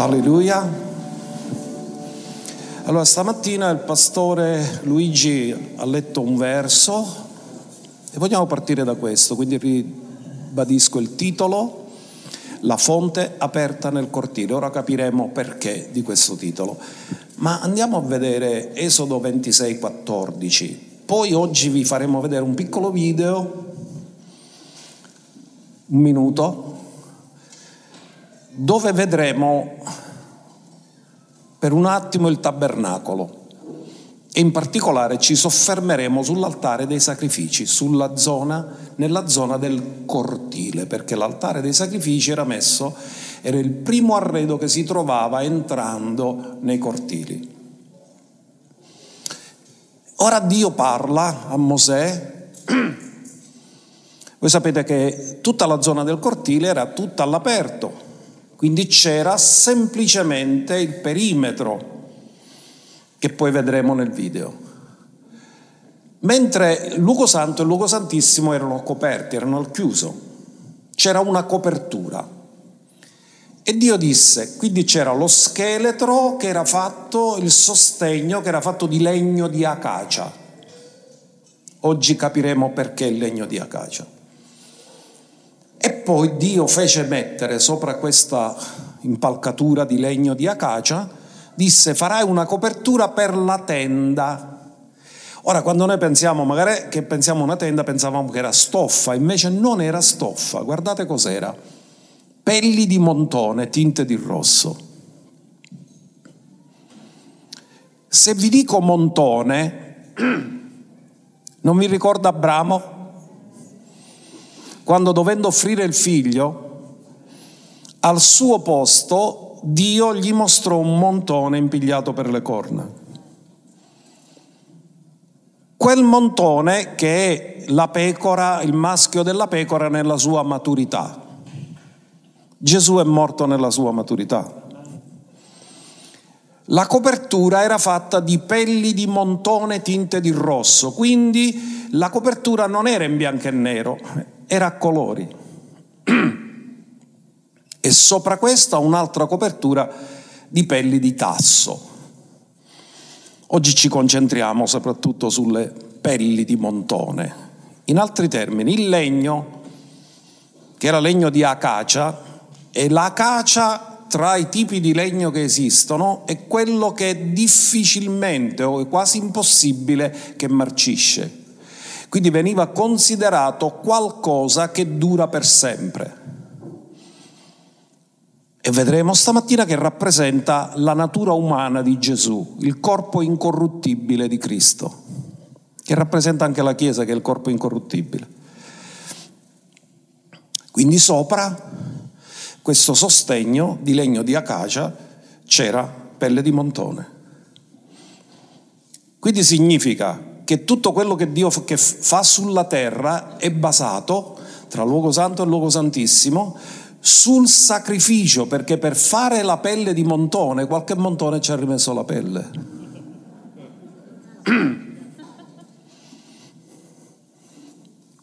Alleluia. Allora, stamattina il pastore Luigi ha letto un verso e vogliamo partire da questo, quindi ribadisco il titolo, La fonte aperta nel cortile. Ora capiremo perché di questo titolo. Ma andiamo a vedere Esodo 26, 14. Poi oggi vi faremo vedere un piccolo video, un minuto, dove vedremo per un attimo il tabernacolo. E in particolare ci soffermeremo sull'altare dei sacrifici, zona, nella zona del cortile, perché l'altare dei sacrifici era messo, era il primo arredo che si trovava entrando nei cortili. Ora Dio parla a Mosè, voi sapete che tutta la zona del cortile era tutta all'aperto, quindi c'era semplicemente il perimetro che poi vedremo nel video. Mentre il luogo santo e il luogo santissimo erano coperti, erano al chiuso, c'era una copertura. E Dio disse, quindi c'era lo scheletro che era fatto, il sostegno che era fatto di legno di acacia. Oggi capiremo perché il legno di acacia. E poi Dio fece mettere sopra questa impalcatura di legno di acacia disse farai una copertura per la tenda. Ora, quando noi pensiamo, magari che pensiamo a una tenda, pensavamo che era stoffa, invece non era stoffa, guardate cos'era. Pelli di montone tinte di rosso. Se vi dico montone, non vi ricorda Abramo? Quando dovendo offrire il figlio, al suo posto Dio gli mostrò un montone impigliato per le corna. Quel montone che è la pecora, il maschio della pecora nella sua maturità. Gesù è morto nella sua maturità. La copertura era fatta di pelli di montone tinte di rosso, quindi la copertura non era in bianco e nero, era a colori e sopra questa un'altra copertura di pelli di tasso. Oggi ci concentriamo soprattutto sulle pelli di montone. In altri termini, il legno, che era legno di acacia, e l'acacia tra i tipi di legno che esistono è quello che è difficilmente o è quasi impossibile che marcisce. Quindi veniva considerato qualcosa che dura per sempre. E vedremo stamattina che rappresenta la natura umana di Gesù, il corpo incorruttibile di Cristo, che rappresenta anche la Chiesa che è il corpo incorruttibile. Quindi sopra questo sostegno di legno di acacia c'era pelle di montone. Quindi significa che tutto quello che Dio fa sulla terra è basato tra luogo santo e luogo santissimo sul sacrificio, perché per fare la pelle di montone, qualche montone ci ha rimesso la pelle.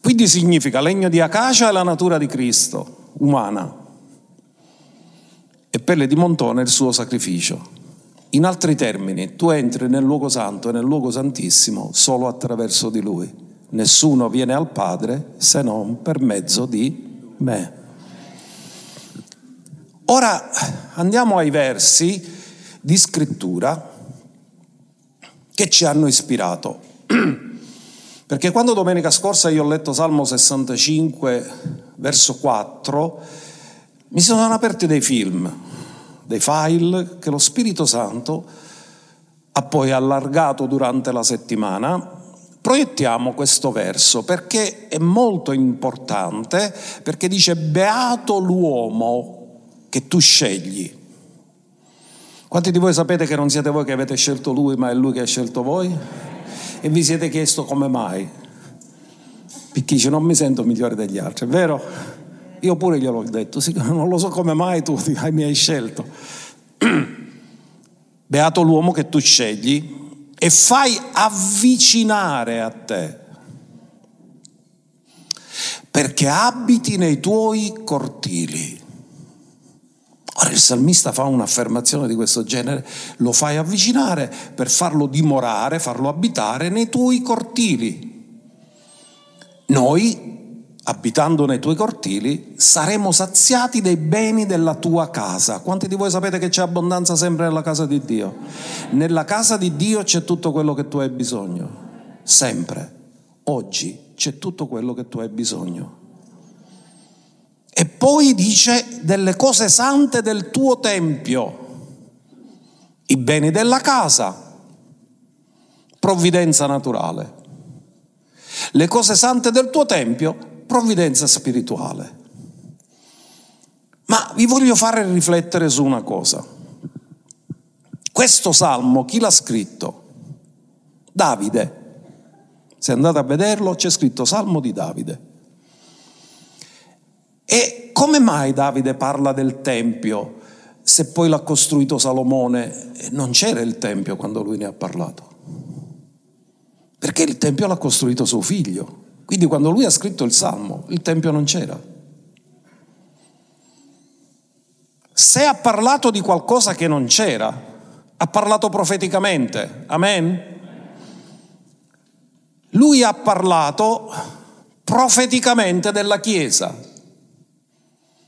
Quindi significa legno di acacia è la natura di Cristo, umana, e pelle di montone è il suo sacrificio. In altri termini, tu entri nel luogo santo e nel luogo santissimo solo attraverso di lui. Nessuno viene al Padre se non per mezzo di me. Ora andiamo ai versi di scrittura che ci hanno ispirato. Perché quando domenica scorsa io ho letto Salmo 65, verso 4, mi sono aperti dei film, dei file che lo Spirito Santo ha poi allargato durante la settimana. Proiettiamo questo verso perché è molto importante, perché dice beato l'uomo che tu scegli. Quanti di voi sapete che non siete voi che avete scelto lui, ma è lui che ha scelto voi? E vi siete chiesto come mai? Picchici, non mi sento migliore degli altri, è vero? Io pure gliel'ho detto, non lo so come mai tu mi hai scelto. Beato l'uomo che tu scegli e fai avvicinare a te, perché abiti nei tuoi cortili. Ora il salmista fa un'affermazione di questo genere, lo fai avvicinare per farlo dimorare, farlo abitare nei tuoi cortili. Noi, abitando nei tuoi cortili, saremo saziati dei beni della tua casa. Quanti di voi sapete che c'è abbondanza sempre nella casa di Dio? Nella casa di Dio c'è tutto quello che tu hai bisogno, sempre. Oggi c'è tutto quello che tu hai bisogno. E poi dice delle cose sante del tuo tempio, i beni della casa, provvidenza naturale. Le cose sante del tuo tempio, provvidenza spirituale. Ma vi voglio fare riflettere su una cosa. Questo salmo, chi l'ha scritto? Davide. Se andate a vederlo, c'è scritto Salmo di Davide. E come mai Davide parla del Tempio se poi l'ha costruito Salomone? Non c'era il Tempio quando lui ne ha parlato. Perché il Tempio l'ha costruito suo figlio. Quindi quando lui ha scritto il Salmo, il Tempio non c'era. Se ha parlato di qualcosa che non c'era, ha parlato profeticamente. Amen? Lui ha parlato profeticamente della Chiesa.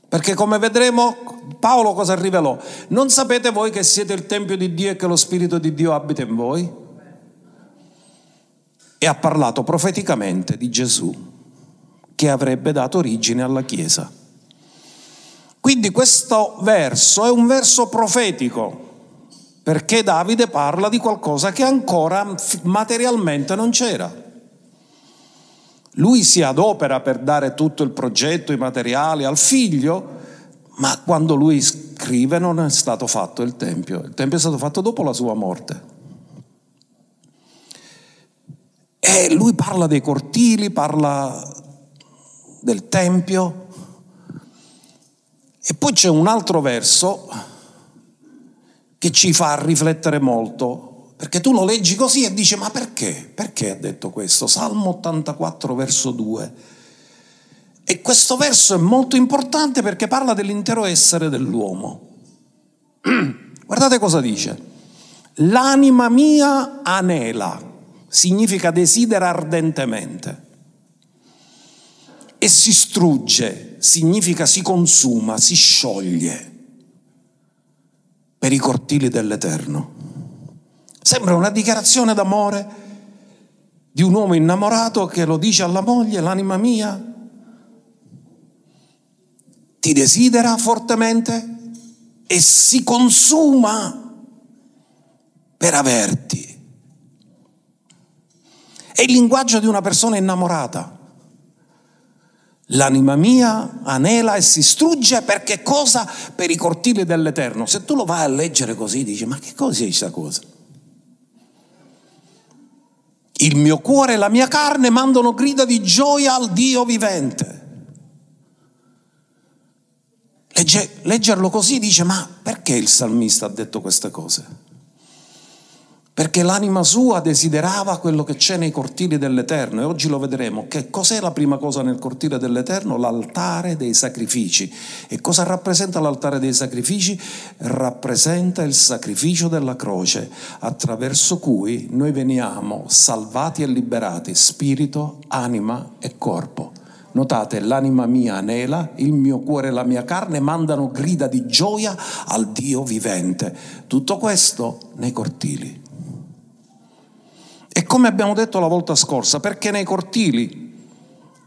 Perché come vedremo Paolo cosa rivelò? Non sapete voi che siete il Tempio di Dio e che lo Spirito di Dio abita in voi? E ha parlato profeticamente di Gesù che avrebbe dato origine alla Chiesa. Quindi questo verso è un verso profetico perché Davide parla di qualcosa che ancora materialmente non c'era. Lui si adopera per dare tutto il progetto, i materiali al figlio, ma quando lui scrive non è stato fatto il Tempio, il Tempio è stato fatto dopo la sua morte. E lui parla dei cortili, parla del Tempio. E poi c'è un altro verso che ci fa riflettere molto perché tu lo leggi così e dici, ma perché? Perché ha detto questo? Salmo 84, verso 2. E questo verso è molto importante perché parla dell'intero essere dell'uomo. Guardate cosa dice. L'anima mia anela, significa desidera ardentemente. E si strugge, significa si consuma, si scioglie per i cortili dell'Eterno. Sembra una dichiarazione d'amore di un uomo innamorato che lo dice alla moglie, l'anima mia ti desidera fortemente e si consuma per averti. È il linguaggio di una persona innamorata. L'anima mia anela e si strugge perché cosa? Per i cortili dell'Eterno. Se tu lo vai a leggere così, dici, ma che cosa è questa cosa? Il mio cuore e la mia carne mandano grida di gioia al Dio vivente. Legge, leggerlo così dice, ma perché il salmista ha detto queste cose? Perché l'anima sua desiderava quello che c'è nei cortili dell'Eterno e oggi lo vedremo. Che cos'è la prima cosa nel cortile dell'Eterno? L'altare dei sacrifici. E cosa rappresenta l'altare dei sacrifici? Rappresenta il sacrificio della croce attraverso cui noi veniamo salvati e liberati, spirito, anima e corpo. Notate, l'anima mia anela, il mio cuore e la mia carne mandano grida di gioia al Dio vivente. Tutto questo nei cortili. E come abbiamo detto la volta scorsa, perché nei cortili?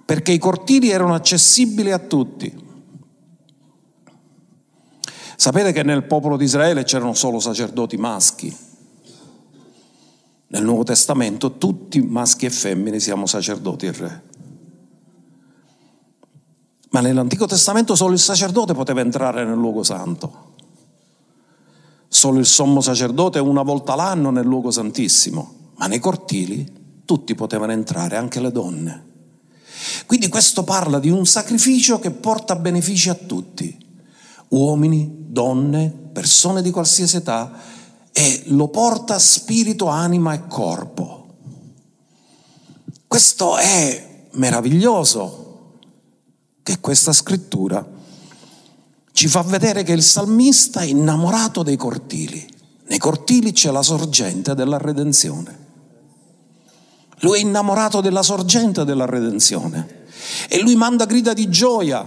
Perché i cortili erano accessibili a tutti. Sapete che nel popolo di Israele c'erano solo sacerdoti maschi. Nel Nuovo Testamento tutti maschi e femmine siamo sacerdoti e re. Ma nell'Antico Testamento solo il sacerdote poteva entrare nel luogo santo. Solo il sommo sacerdote una volta l'anno nel luogo santissimo, ma nei cortili tutti potevano entrare, anche le donne. Quindi questo parla di un sacrificio che porta benefici a tutti, uomini, donne, persone di qualsiasi età, e lo porta spirito, anima e corpo. Questo è meraviglioso che questa scrittura ci fa vedere che il salmista è innamorato dei cortili. Nei cortili c'è la sorgente della redenzione. Lui è innamorato della sorgente della redenzione e lui manda grida di gioia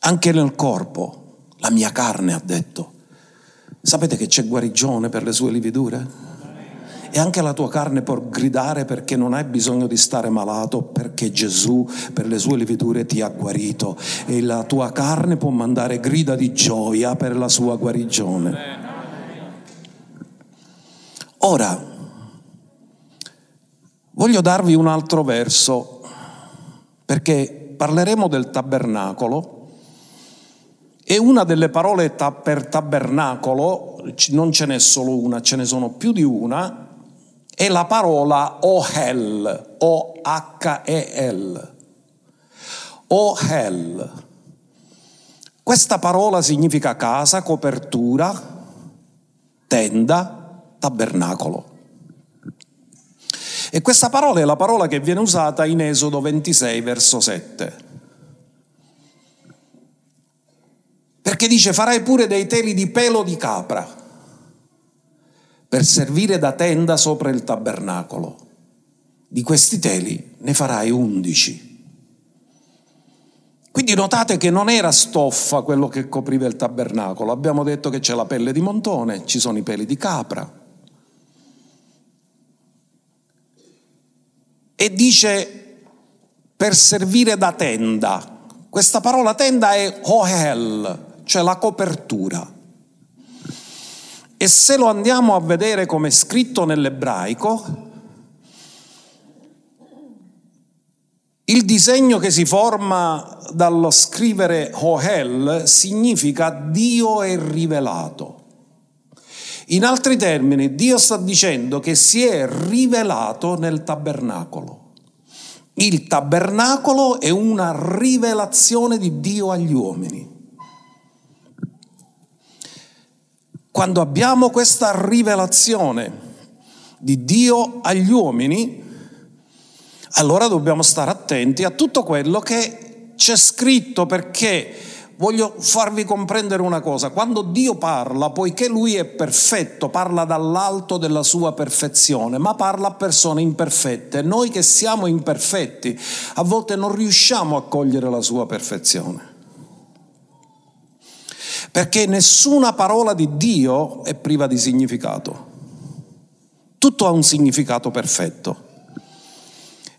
anche nel corpo. La mia carne ha detto. Sapete che c'è guarigione per le sue lividure? E anche la tua carne può gridare perché non hai bisogno di stare malato, perché Gesù per le sue lividure ti ha guarito. E la tua carne può mandare grida di gioia per la sua guarigione. Ora, voglio darvi un altro verso, perché parleremo del tabernacolo e una delle parole per tabernacolo, non ce n'è solo una, ce ne sono più di una, è la parola Ohel, O-H-E-L. Ohel. Questa parola significa casa, copertura, tenda, tabernacolo. E questa parola è la parola che viene usata in Esodo 26, verso 7. Perché dice farai pure dei teli di pelo di capra per servire da tenda sopra il tabernacolo. Di questi teli ne farai undici. Quindi notate che non era stoffa quello che copriva il tabernacolo. Abbiamo detto che c'è la pelle di montone, ci sono i peli di capra. E dice per servire da tenda. Questa parola tenda è ohel, cioè la copertura. E se lo andiamo a vedere come è scritto nell'ebraico, il disegno che si forma dallo scrivere Hohel significa Dio è rivelato. In altri termini, Dio sta dicendo che si è rivelato nel tabernacolo. Il tabernacolo è una rivelazione di Dio agli uomini. Quando abbiamo questa rivelazione di Dio agli uomini, allora dobbiamo stare attenti a tutto quello che c'è scritto perché voglio farvi comprendere una cosa, quando Dio parla, poiché Lui è perfetto, parla dall'alto della sua perfezione, ma parla a persone imperfette. Noi che siamo imperfetti, a volte non riusciamo a cogliere la sua perfezione perché nessuna parola di Dio è priva di significato. Tutto ha un significato perfetto.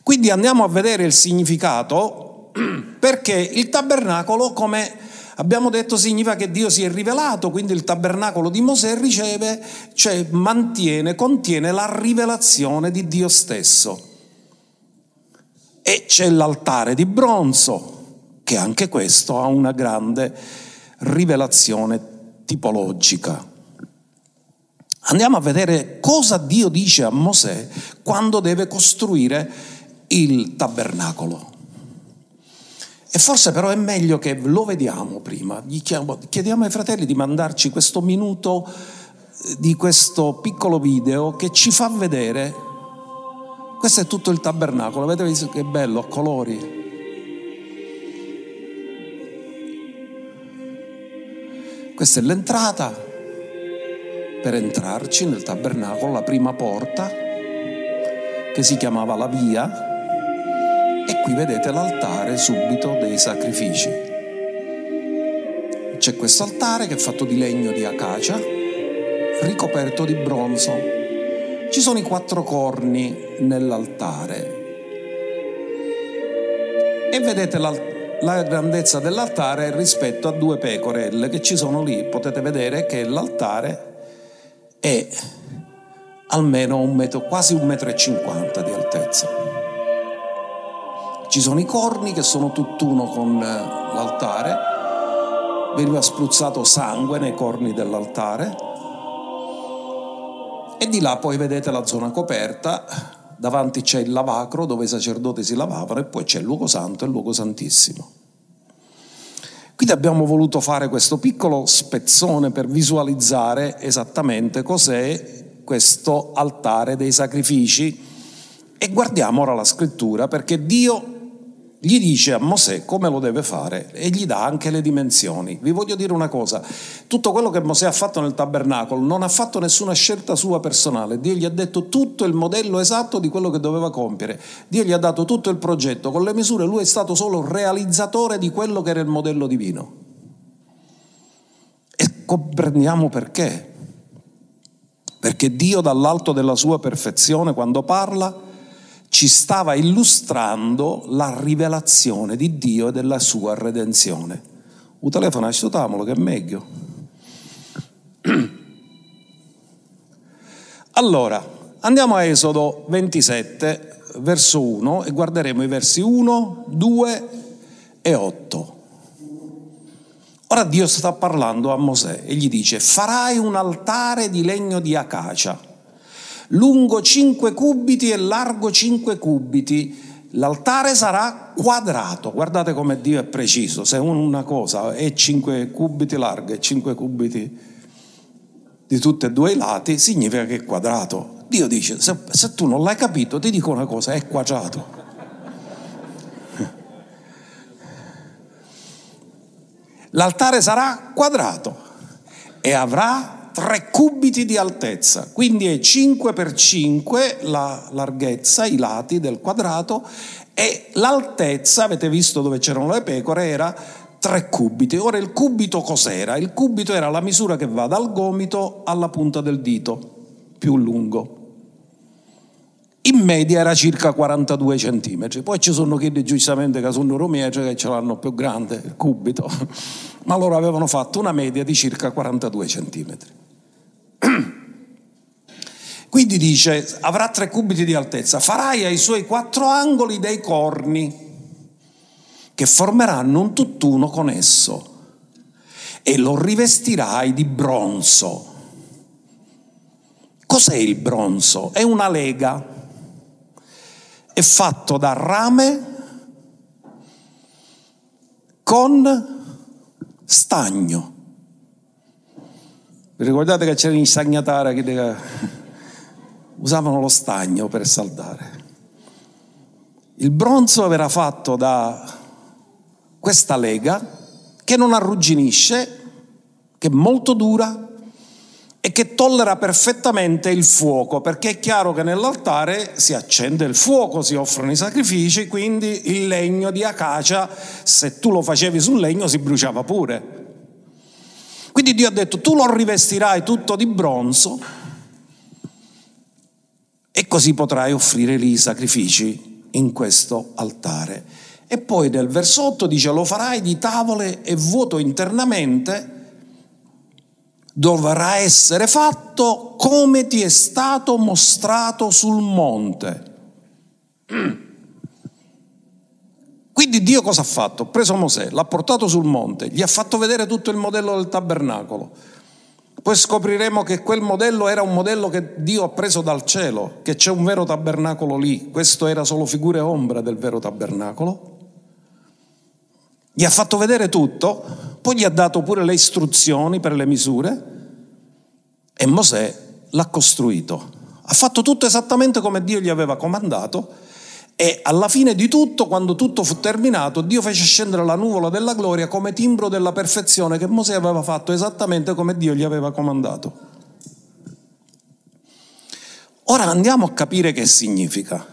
Quindi andiamo a vedere il significato perché il tabernacolo, come abbiamo detto, significa che Dio si è rivelato, quindi il tabernacolo di Mosè riceve, cioè mantiene, contiene la rivelazione di Dio stesso. E c'è l'altare di bronzo, che anche questo ha una grande rivelazione tipologica. Andiamo a vedere cosa Dio dice a Mosè quando deve costruire il tabernacolo. E forse però è meglio che lo vediamo prima. Chiediamo ai fratelli di mandarci questo minuto eh, di questo piccolo video che ci fa vedere. Questo è tutto il tabernacolo, avete visto che bello, a colori. Questa è l'entrata per entrarci nel tabernacolo, la prima porta che si chiamava la via e qui vedete l'altare subito dei sacrifici. C'è questo altare che è fatto di legno di acacia, ricoperto di bronzo. Ci sono i quattro corni nell'altare. E vedete l'altare la grandezza dell'altare rispetto a due pecorelle che ci sono lì. Potete vedere che l'altare è almeno un metro, quasi un metro e cinquanta di altezza. Ci sono i corni che sono tutt'uno con eh, l'altare, veniva spruzzato sangue nei corni dell'altare. E di là poi vedete la zona coperta. Davanti c'è il lavacro dove i sacerdoti si lavavano e poi c'è il luogo santo e il luogo santissimo. Quindi abbiamo voluto fare questo piccolo spezzone per visualizzare esattamente cos'è questo altare dei sacrifici. E guardiamo ora la scrittura perché Dio gli dice a Mosè come lo deve fare e gli dà anche le dimensioni. Vi voglio dire una cosa, tutto quello che Mosè ha fatto nel tabernacolo non ha fatto nessuna scelta sua personale, Dio gli ha detto tutto il modello esatto di quello che doveva compiere, Dio gli ha dato tutto il progetto, con le misure lui è stato solo realizzatore di quello che era il modello divino. E comprendiamo perché. Perché Dio dall'alto della sua perfezione quando parla ci stava illustrando la rivelazione di Dio e della sua redenzione. Un telefono asciutamolo che è meglio. Allora, andiamo a Esodo 27, verso 1 e guarderemo i versi 1, 2 e 8. Ora Dio sta parlando a Mosè e gli dice, farai un altare di legno di acacia lungo 5 cubiti e largo 5 cubiti. L'altare sarà quadrato, guardate come Dio è preciso, se una cosa è 5 cubiti larga e 5 cubiti di tutti e due i lati, significa che è quadrato. Dio dice, se, se tu non l'hai capito, ti dico una cosa, è quadrato. L'altare sarà quadrato e avrà 3 cubiti di altezza, quindi è 5 per 5 la larghezza, i lati del quadrato e l'altezza, avete visto dove c'erano le pecore, era 3 cubiti. Ora il cubito cos'era? Il cubito era la misura che va dal gomito alla punta del dito, più lungo. In media era circa 42 centimetri, poi ci sono chi giustamente che sono romieci che ce l'hanno più grande, il cubito, ma loro avevano fatto una media di circa 42 centimetri. Quindi dice, avrà tre cubiti di altezza, farai ai suoi quattro angoli dei corni che formeranno un tutt'uno con esso e lo rivestirai di bronzo. Cos'è il bronzo? È una lega, è fatto da rame con stagno. Vi ricordate che c'era in stagnatara che usavano lo stagno per saldare? Il bronzo era fatto da questa lega che non arrugginisce, che è molto dura e che tollera perfettamente il fuoco, perché è chiaro che nell'altare si accende il fuoco, si offrono i sacrifici, quindi il legno di acacia, se tu lo facevi sul legno, si bruciava pure. Quindi Dio ha detto, tu lo rivestirai tutto di bronzo e così potrai offrire lì i sacrifici in questo altare. E poi nel verso 8 dice, lo farai di tavole e vuoto internamente, dovrà essere fatto come ti è stato mostrato sul monte. Quindi Dio cosa ha fatto? Ha preso Mosè, l'ha portato sul monte, gli ha fatto vedere tutto il modello del tabernacolo. Poi scopriremo che quel modello era un modello che Dio ha preso dal cielo, che c'è un vero tabernacolo lì. Questo era solo figura e ombra del vero tabernacolo. Gli ha fatto vedere tutto, poi gli ha dato pure le istruzioni per le misure e Mosè l'ha costruito. Ha fatto tutto esattamente come Dio gli aveva comandato e alla fine di tutto, quando tutto fu terminato, Dio fece scendere la nuvola della gloria come timbro della perfezione che Mosè aveva fatto esattamente come Dio gli aveva comandato. Ora andiamo a capire che significa.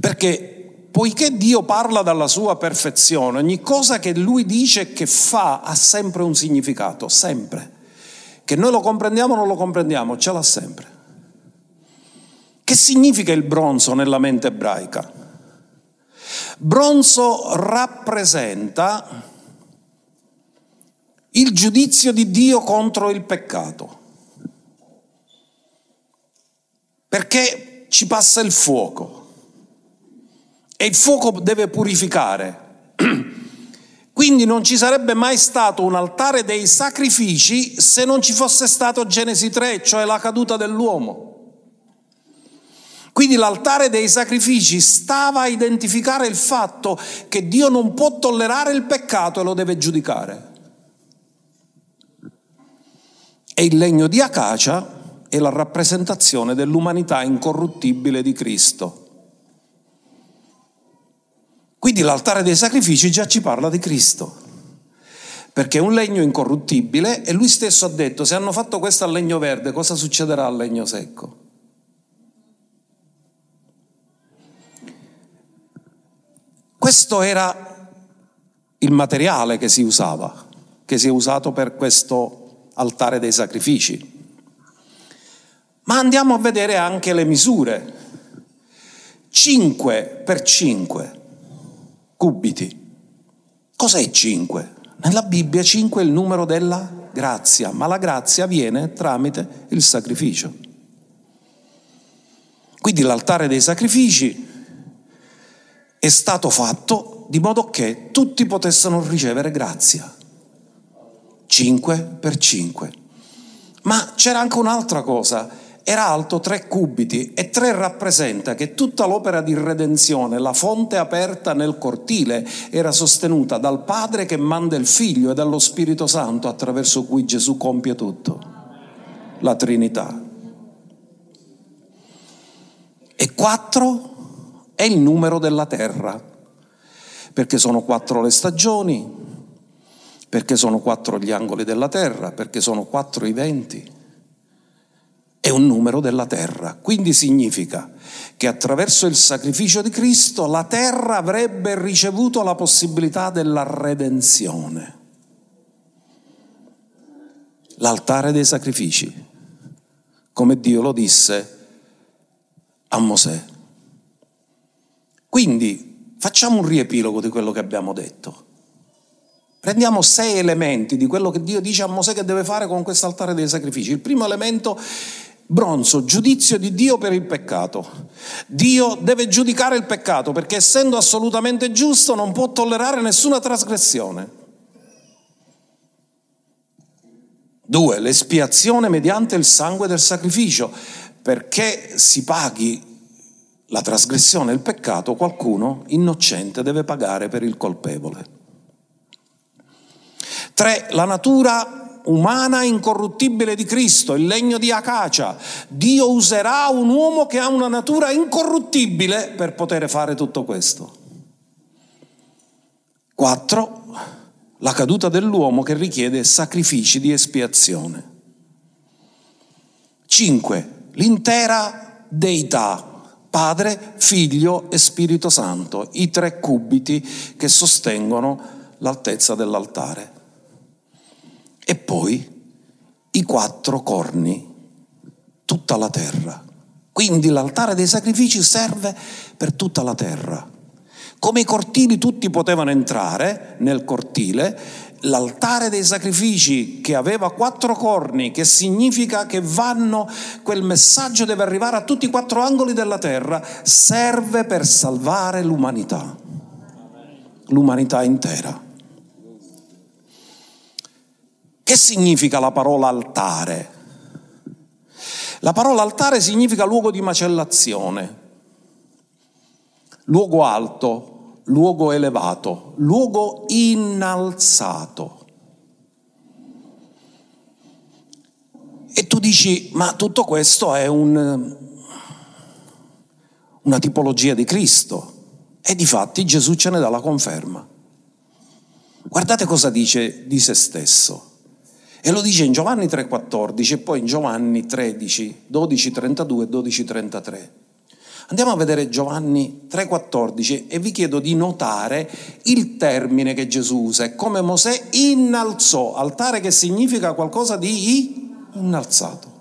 Perché poiché Dio parla dalla sua perfezione, ogni cosa che lui dice e che fa ha sempre un significato, sempre. Che noi lo comprendiamo o non lo comprendiamo, ce l'ha sempre. Che significa il bronzo nella mente ebraica? Bronzo rappresenta il giudizio di Dio contro il peccato, perché ci passa il fuoco e il fuoco deve purificare. Quindi non ci sarebbe mai stato un altare dei sacrifici se non ci fosse stato Genesi 3, cioè la caduta dell'uomo. Quindi l'altare dei sacrifici stava a identificare il fatto che Dio non può tollerare il peccato e lo deve giudicare. E il legno di acacia è la rappresentazione dell'umanità incorruttibile di Cristo. Quindi l'altare dei sacrifici già ci parla di Cristo, perché è un legno incorruttibile e lui stesso ha detto se hanno fatto questo al legno verde cosa succederà al legno secco? Questo era il materiale che si usava, che si è usato per questo altare dei sacrifici. Ma andiamo a vedere anche le misure. 5 per 5 cubiti. Cos'è 5? Nella Bibbia 5 è il numero della grazia, ma la grazia viene tramite il sacrificio. Quindi l'altare dei sacrifici è stato fatto di modo che tutti potessero ricevere grazia. 5 per 5. Ma c'era anche un'altra cosa era alto tre cubiti e tre rappresenta che tutta l'opera di redenzione, la fonte aperta nel cortile, era sostenuta dal Padre che manda il Figlio e dallo Spirito Santo attraverso cui Gesù compie tutto, la Trinità. E quattro è il numero della terra, perché sono quattro le stagioni, perché sono quattro gli angoli della terra, perché sono quattro i venti è un numero della terra. Quindi significa che attraverso il sacrificio di Cristo la terra avrebbe ricevuto la possibilità della redenzione. L'altare dei sacrifici, come Dio lo disse a Mosè. Quindi facciamo un riepilogo di quello che abbiamo detto. Prendiamo sei elementi di quello che Dio dice a Mosè che deve fare con questo altare dei sacrifici. Il primo elemento Bronzo, giudizio di Dio per il peccato. Dio deve giudicare il peccato perché essendo assolutamente giusto non può tollerare nessuna trasgressione. Due, l'espiazione mediante il sangue del sacrificio, perché si paghi la trasgressione e il peccato, qualcuno innocente deve pagare per il colpevole. Tre, la natura umana incorruttibile di Cristo, il legno di acacia. Dio userà un uomo che ha una natura incorruttibile per poter fare tutto questo. Quattro, la caduta dell'uomo che richiede sacrifici di espiazione. Cinque, l'intera deità, Padre, Figlio e Spirito Santo, i tre cubiti che sostengono l'altezza dell'altare e poi i quattro corni, tutta la terra. Quindi l'altare dei sacrifici serve per tutta la terra. Come i cortili tutti potevano entrare nel cortile, l'altare dei sacrifici che aveva quattro corni, che significa che vanno, quel messaggio deve arrivare a tutti i quattro angoli della terra, serve per salvare l'umanità, l'umanità intera. Che significa la parola altare? La parola altare significa luogo di macellazione, luogo alto, luogo elevato, luogo innalzato. E tu dici, ma tutto questo è un, una tipologia di Cristo. E di fatti Gesù ce ne dà la conferma. Guardate cosa dice di se stesso. E lo dice in Giovanni 3,14 e poi in Giovanni 13, 12,32 e 12,33. Andiamo a vedere Giovanni 3,14 e vi chiedo di notare il termine che Gesù usa, è come Mosè innalzò, altare che significa qualcosa di innalzato.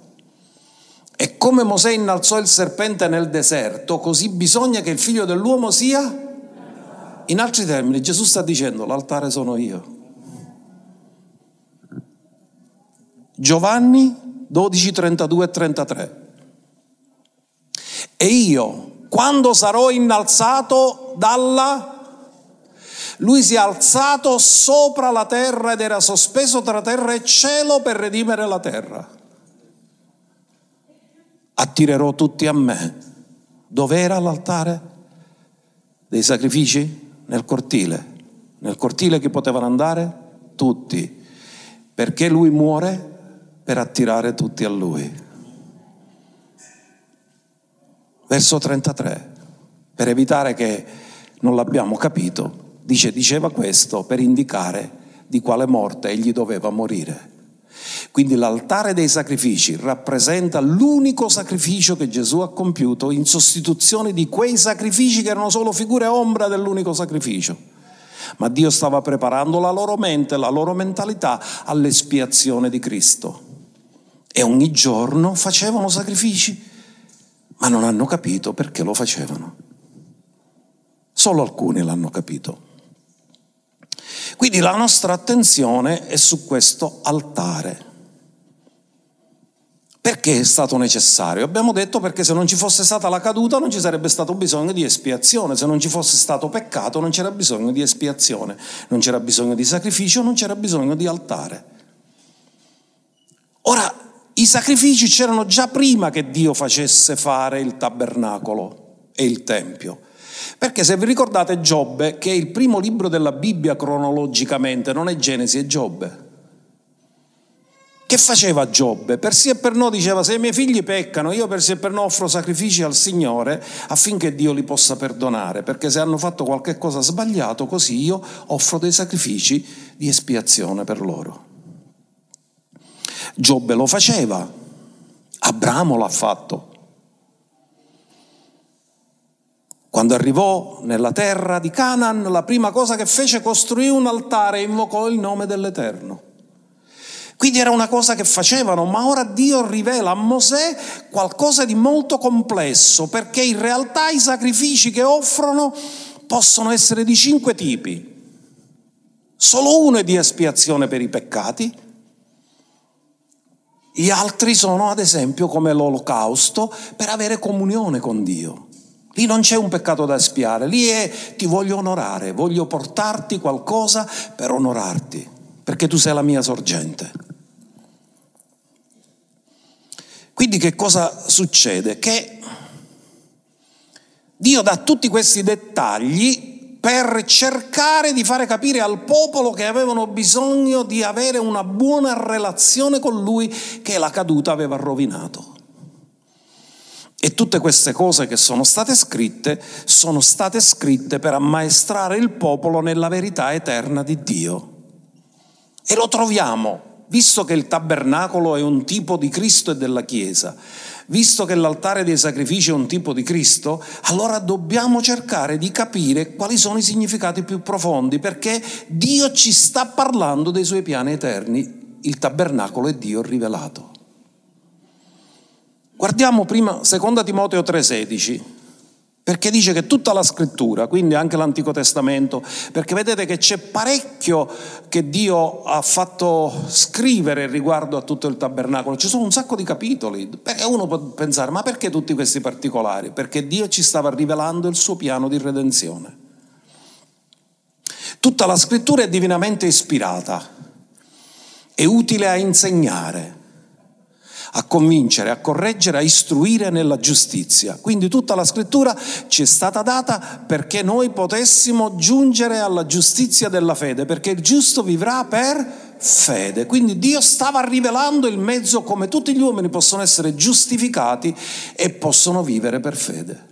E come Mosè innalzò il serpente nel deserto, così bisogna che il figlio dell'uomo sia... In altri termini, Gesù sta dicendo, l'altare sono io. Giovanni 12, 32 e 33. E io, quando sarò innalzato dalla... Lui si è alzato sopra la terra ed era sospeso tra terra e cielo per redimere la terra. Attirerò tutti a me. Dove era l'altare? Dei sacrifici? Nel cortile. Nel cortile chi potevano andare? Tutti. Perché lui muore? per attirare tutti a Lui. Verso 33, per evitare che non l'abbiamo capito, dice, diceva questo per indicare di quale morte egli doveva morire. Quindi l'altare dei sacrifici rappresenta l'unico sacrificio che Gesù ha compiuto in sostituzione di quei sacrifici che erano solo figure ombra dell'unico sacrificio. Ma Dio stava preparando la loro mente, la loro mentalità all'espiazione di Cristo. E ogni giorno facevano sacrifici, ma non hanno capito perché lo facevano. Solo alcuni l'hanno capito. Quindi la nostra attenzione è su questo altare. Perché è stato necessario? Abbiamo detto perché se non ci fosse stata la caduta non ci sarebbe stato bisogno di espiazione, se non ci fosse stato peccato non c'era bisogno di espiazione, non c'era bisogno di sacrificio, non c'era bisogno di altare. Ora, i sacrifici c'erano già prima che Dio facesse fare il tabernacolo e il tempio. Perché se vi ricordate Giobbe, che è il primo libro della Bibbia cronologicamente, non è Genesi, è Giobbe. Che faceva Giobbe? Per sì e per no diceva, se i miei figli peccano, io per sì e per no offro sacrifici al Signore affinché Dio li possa perdonare, perché se hanno fatto qualche cosa sbagliato, così io offro dei sacrifici di espiazione per loro. Giobbe lo faceva, Abramo l'ha fatto. Quando arrivò nella terra di Canaan, la prima cosa che fece costruì un altare e invocò il nome dell'Eterno. Quindi era una cosa che facevano, ma ora Dio rivela a Mosè qualcosa di molto complesso, perché in realtà i sacrifici che offrono possono essere di cinque tipi. Solo uno è di espiazione per i peccati, gli altri sono ad esempio come l'olocausto per avere comunione con Dio. Lì non c'è un peccato da espiare, lì è ti voglio onorare, voglio portarti qualcosa per onorarti, perché tu sei la mia sorgente. Quindi che cosa succede? Che Dio dà tutti questi dettagli per cercare di fare capire al popolo che avevano bisogno di avere una buona relazione con lui che la caduta aveva rovinato. E tutte queste cose che sono state scritte sono state scritte per ammaestrare il popolo nella verità eterna di Dio. E lo troviamo visto che il tabernacolo è un tipo di Cristo e della Chiesa, visto che l'altare dei sacrifici è un tipo di Cristo, allora dobbiamo cercare di capire quali sono i significati più profondi, perché Dio ci sta parlando dei suoi piani eterni, il tabernacolo è Dio rivelato. Guardiamo prima 2 Timoteo 3:16. Perché dice che tutta la scrittura, quindi anche l'Antico Testamento, perché vedete che c'è parecchio che Dio ha fatto scrivere riguardo a tutto il tabernacolo, ci sono un sacco di capitoli, perché uno può pensare, ma perché tutti questi particolari? Perché Dio ci stava rivelando il suo piano di redenzione. Tutta la scrittura è divinamente ispirata, è utile a insegnare a convincere, a correggere, a istruire nella giustizia. Quindi tutta la scrittura ci è stata data perché noi potessimo giungere alla giustizia della fede, perché il giusto vivrà per fede. Quindi Dio stava rivelando il mezzo come tutti gli uomini possono essere giustificati e possono vivere per fede.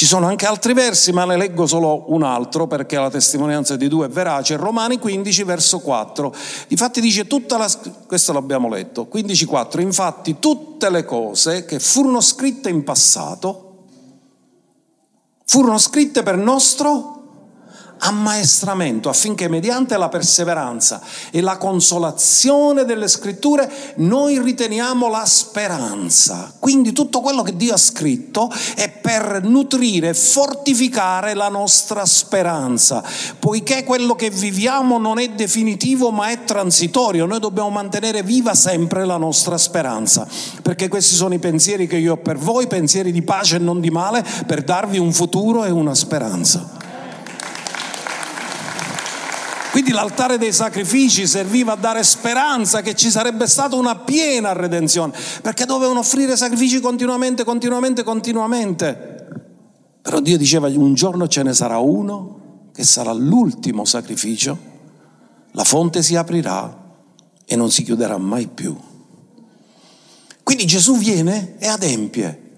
Ci sono anche altri versi, ma ne leggo solo un altro perché la testimonianza di due è verace. Romani 15, verso 4. Difatti dice tutta la... questo l'abbiamo letto, 15, 4. Infatti tutte le cose che furono scritte in passato furono scritte per nostro ammaestramento affinché mediante la perseveranza e la consolazione delle scritture noi riteniamo la speranza. Quindi tutto quello che Dio ha scritto è per nutrire fortificare la nostra speranza, poiché quello che viviamo non è definitivo ma è transitorio, noi dobbiamo mantenere viva sempre la nostra speranza, perché questi sono i pensieri che io ho per voi, pensieri di pace e non di male, per darvi un futuro e una speranza. Quindi l'altare dei sacrifici serviva a dare speranza che ci sarebbe stata una piena redenzione, perché dovevano offrire sacrifici continuamente, continuamente, continuamente. Però Dio diceva un giorno ce ne sarà uno che sarà l'ultimo sacrificio, la fonte si aprirà e non si chiuderà mai più. Quindi Gesù viene e adempie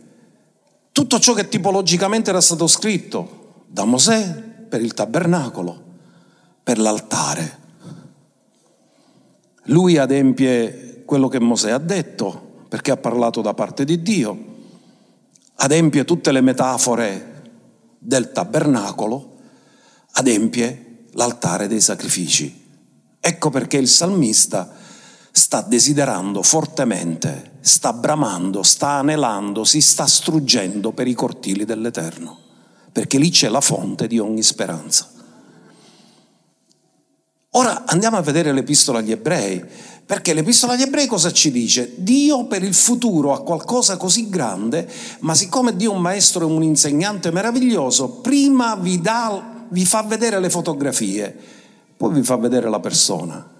tutto ciò che tipologicamente era stato scritto da Mosè per il tabernacolo, per l'altare. Lui adempie quello che Mosè ha detto, perché ha parlato da parte di Dio, adempie tutte le metafore del tabernacolo, adempie l'altare dei sacrifici. Ecco perché il salmista sta desiderando fortemente, sta bramando, sta anelando, si sta struggendo per i cortili dell'Eterno, perché lì c'è la fonte di ogni speranza. Ora andiamo a vedere l'epistola agli ebrei, perché l'Epistola agli Ebrei cosa ci dice? Dio per il futuro ha qualcosa così grande, ma siccome Dio è un maestro e un insegnante meraviglioso, prima vi, dà, vi fa vedere le fotografie, poi vi fa vedere la persona.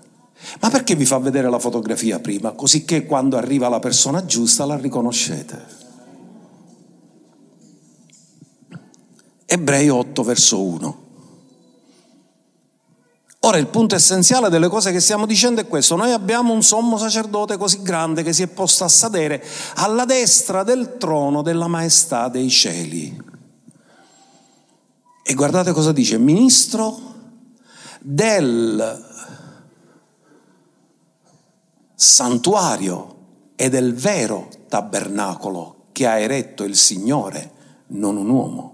Ma perché vi fa vedere la fotografia prima? Così che quando arriva la persona giusta la riconoscete. Ebrei 8 verso 1. Ora il punto essenziale delle cose che stiamo dicendo è questo, noi abbiamo un sommo sacerdote così grande che si è posto a sedere alla destra del trono della maestà dei cieli. E guardate cosa dice, ministro del santuario e del vero tabernacolo che ha eretto il Signore, non un uomo.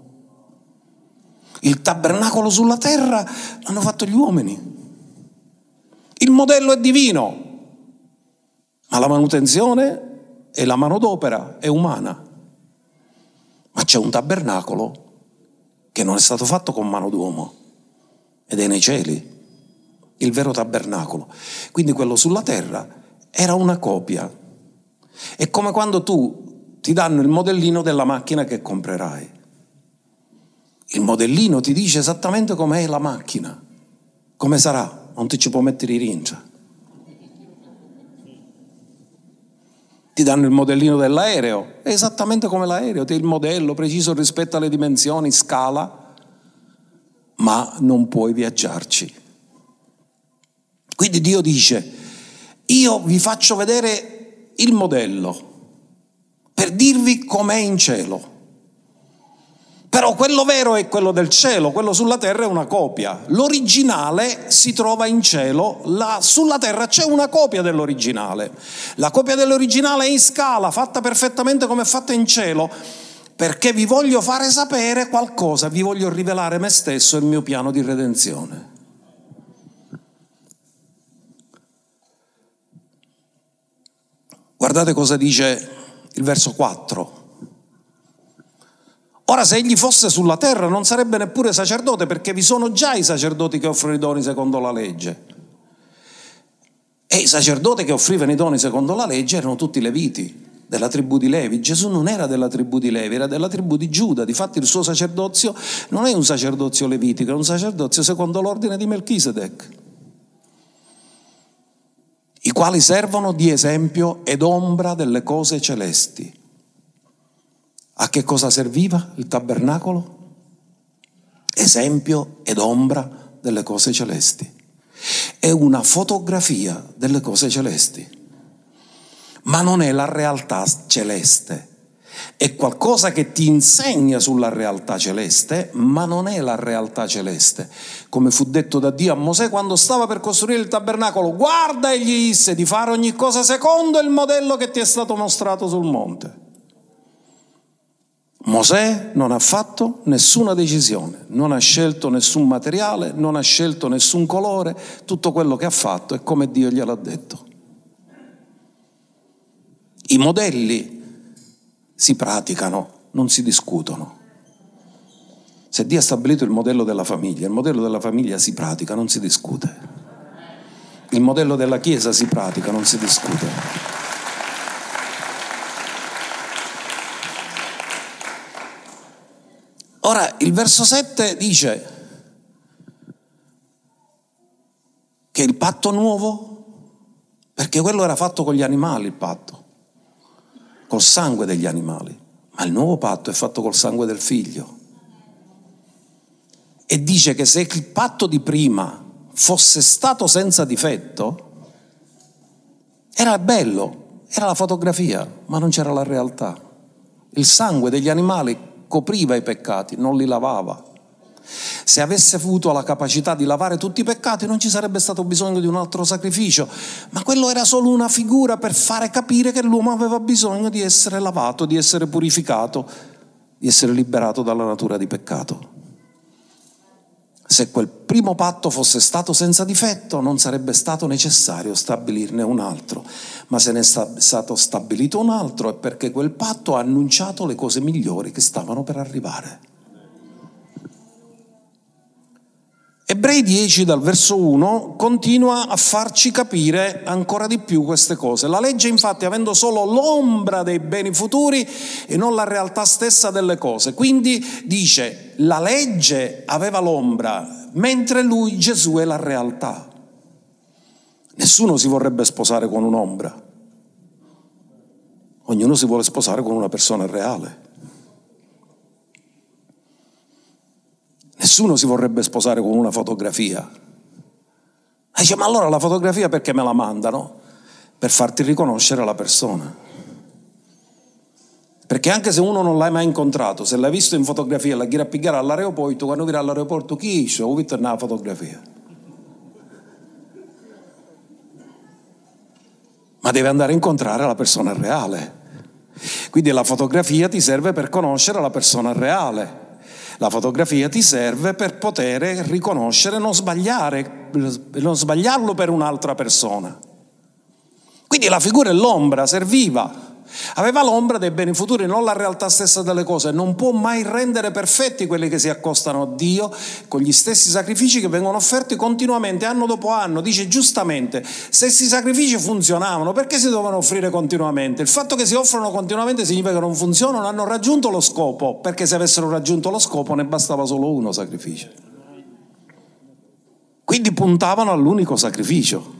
Il tabernacolo sulla terra l'hanno fatto gli uomini. Il modello è divino, ma la manutenzione e la manodopera è umana. Ma c'è un tabernacolo che non è stato fatto con mano d'uomo ed è nei cieli, il vero tabernacolo. Quindi quello sulla terra era una copia. È come quando tu ti danno il modellino della macchina che comprerai. Il modellino ti dice esattamente com'è la macchina, come sarà, non ti ci può mettere i rincia. Ti danno il modellino dell'aereo, è esattamente come l'aereo, ti il modello preciso rispetto alle dimensioni, scala, ma non puoi viaggiarci. Quindi Dio dice, io vi faccio vedere il modello per dirvi com'è in cielo. Però quello vero è quello del cielo, quello sulla terra è una copia. L'originale si trova in cielo, la, sulla terra c'è una copia dell'originale. La copia dell'originale è in scala, fatta perfettamente come è fatta in cielo, perché vi voglio fare sapere qualcosa, vi voglio rivelare me stesso e il mio piano di redenzione. Guardate cosa dice il verso 4. Ora, se egli fosse sulla terra, non sarebbe neppure sacerdote, perché vi sono già i sacerdoti che offrono i doni secondo la legge. E i sacerdoti che offrivano i doni secondo la legge erano tutti leviti, della tribù di Levi. Gesù non era della tribù di Levi, era della tribù di Giuda. Difatti il suo sacerdozio non è un sacerdozio levitico, è un sacerdozio secondo l'ordine di Melchisedec, i quali servono di esempio ed ombra delle cose celesti a che cosa serviva il tabernacolo? Esempio ed ombra delle cose celesti. È una fotografia delle cose celesti, ma non è la realtà celeste. È qualcosa che ti insegna sulla realtà celeste, ma non è la realtà celeste. Come fu detto da Dio a Mosè quando stava per costruire il tabernacolo, guarda e gli disse di fare ogni cosa secondo il modello che ti è stato mostrato sul monte. Mosè non ha fatto nessuna decisione, non ha scelto nessun materiale, non ha scelto nessun colore, tutto quello che ha fatto è come Dio gliel'ha detto. I modelli si praticano, non si discutono. Se Dio ha stabilito il modello della famiglia, il modello della famiglia si pratica, non si discute. Il modello della Chiesa si pratica, non si discute. Ora il verso 7 dice che il patto nuovo, perché quello era fatto con gli animali il patto, col sangue degli animali, ma il nuovo patto è fatto col sangue del figlio. E dice che se il patto di prima fosse stato senza difetto, era bello, era la fotografia, ma non c'era la realtà. Il sangue degli animali copriva i peccati, non li lavava. Se avesse avuto la capacità di lavare tutti i peccati non ci sarebbe stato bisogno di un altro sacrificio, ma quello era solo una figura per fare capire che l'uomo aveva bisogno di essere lavato, di essere purificato, di essere liberato dalla natura di peccato. Se quel primo patto fosse stato senza difetto, non sarebbe stato necessario stabilirne un altro, ma se ne è stato stabilito un altro è perché quel patto ha annunciato le cose migliori che stavano per arrivare. Ebrei 10 dal verso 1 continua a farci capire ancora di più queste cose. La legge infatti avendo solo l'ombra dei beni futuri e non la realtà stessa delle cose. Quindi dice la legge aveva l'ombra, mentre lui Gesù è la realtà. Nessuno si vorrebbe sposare con un'ombra. Ognuno si vuole sposare con una persona reale. Nessuno si vorrebbe sposare con una fotografia. E dice, ma allora la fotografia perché me la mandano? Per farti riconoscere la persona. Perché anche se uno non l'hai mai incontrato, se l'hai visto in fotografia e la gira a pigliare all'aeroporto, quando viene all'aeroporto, chi è? Ho visto una fotografia. Ma deve andare a incontrare la persona reale. Quindi la fotografia ti serve per conoscere la persona reale. La fotografia ti serve per poter riconoscere, non sbagliare, non sbagliarlo per un'altra persona. Quindi la figura e l'ombra serviva Aveva l'ombra dei beni futuri, non la realtà stessa delle cose. Non può mai rendere perfetti quelli che si accostano a Dio con gli stessi sacrifici che vengono offerti continuamente, anno dopo anno. Dice giustamente, se questi sacrifici funzionavano, perché si dovevano offrire continuamente? Il fatto che si offrono continuamente significa che non funzionano, hanno raggiunto lo scopo, perché se avessero raggiunto lo scopo ne bastava solo uno sacrificio. Quindi puntavano all'unico sacrificio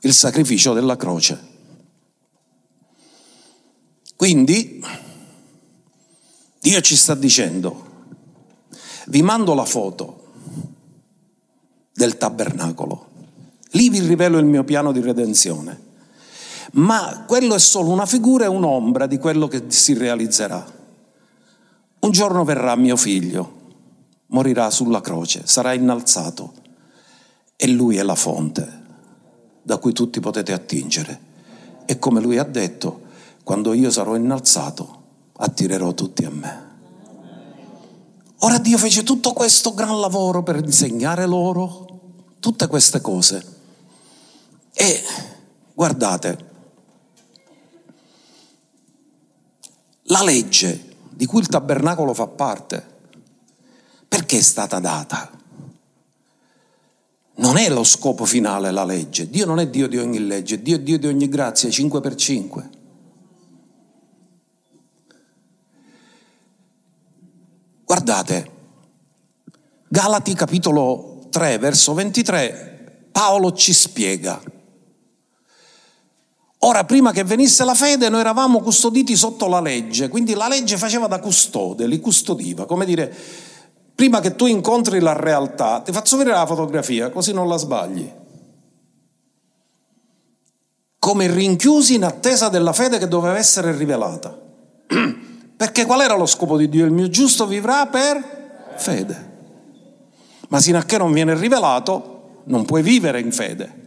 il sacrificio della croce. Quindi Dio ci sta dicendo, vi mando la foto del tabernacolo, lì vi rivelo il mio piano di redenzione, ma quello è solo una figura e un'ombra di quello che si realizzerà. Un giorno verrà mio figlio, morirà sulla croce, sarà innalzato e lui è la fonte da cui tutti potete attingere. E come lui ha detto, quando io sarò innalzato, attirerò tutti a me. Ora Dio fece tutto questo gran lavoro per insegnare loro tutte queste cose. E guardate, la legge di cui il tabernacolo fa parte, perché è stata data? Non è lo scopo finale la legge. Dio non è Dio di ogni legge, Dio è Dio di ogni grazia, 5 per 5. Guardate, Galati capitolo 3, verso 23, Paolo ci spiega. Ora, prima che venisse la fede, noi eravamo custoditi sotto la legge, quindi la legge faceva da custode, li custodiva, come dire, prima che tu incontri la realtà, ti faccio vedere la fotografia, così non la sbagli. Come rinchiusi in attesa della fede che doveva essere rivelata. Perché qual era lo scopo di Dio? Il mio giusto vivrà per fede. Ma sino a che non viene rivelato, non puoi vivere in fede.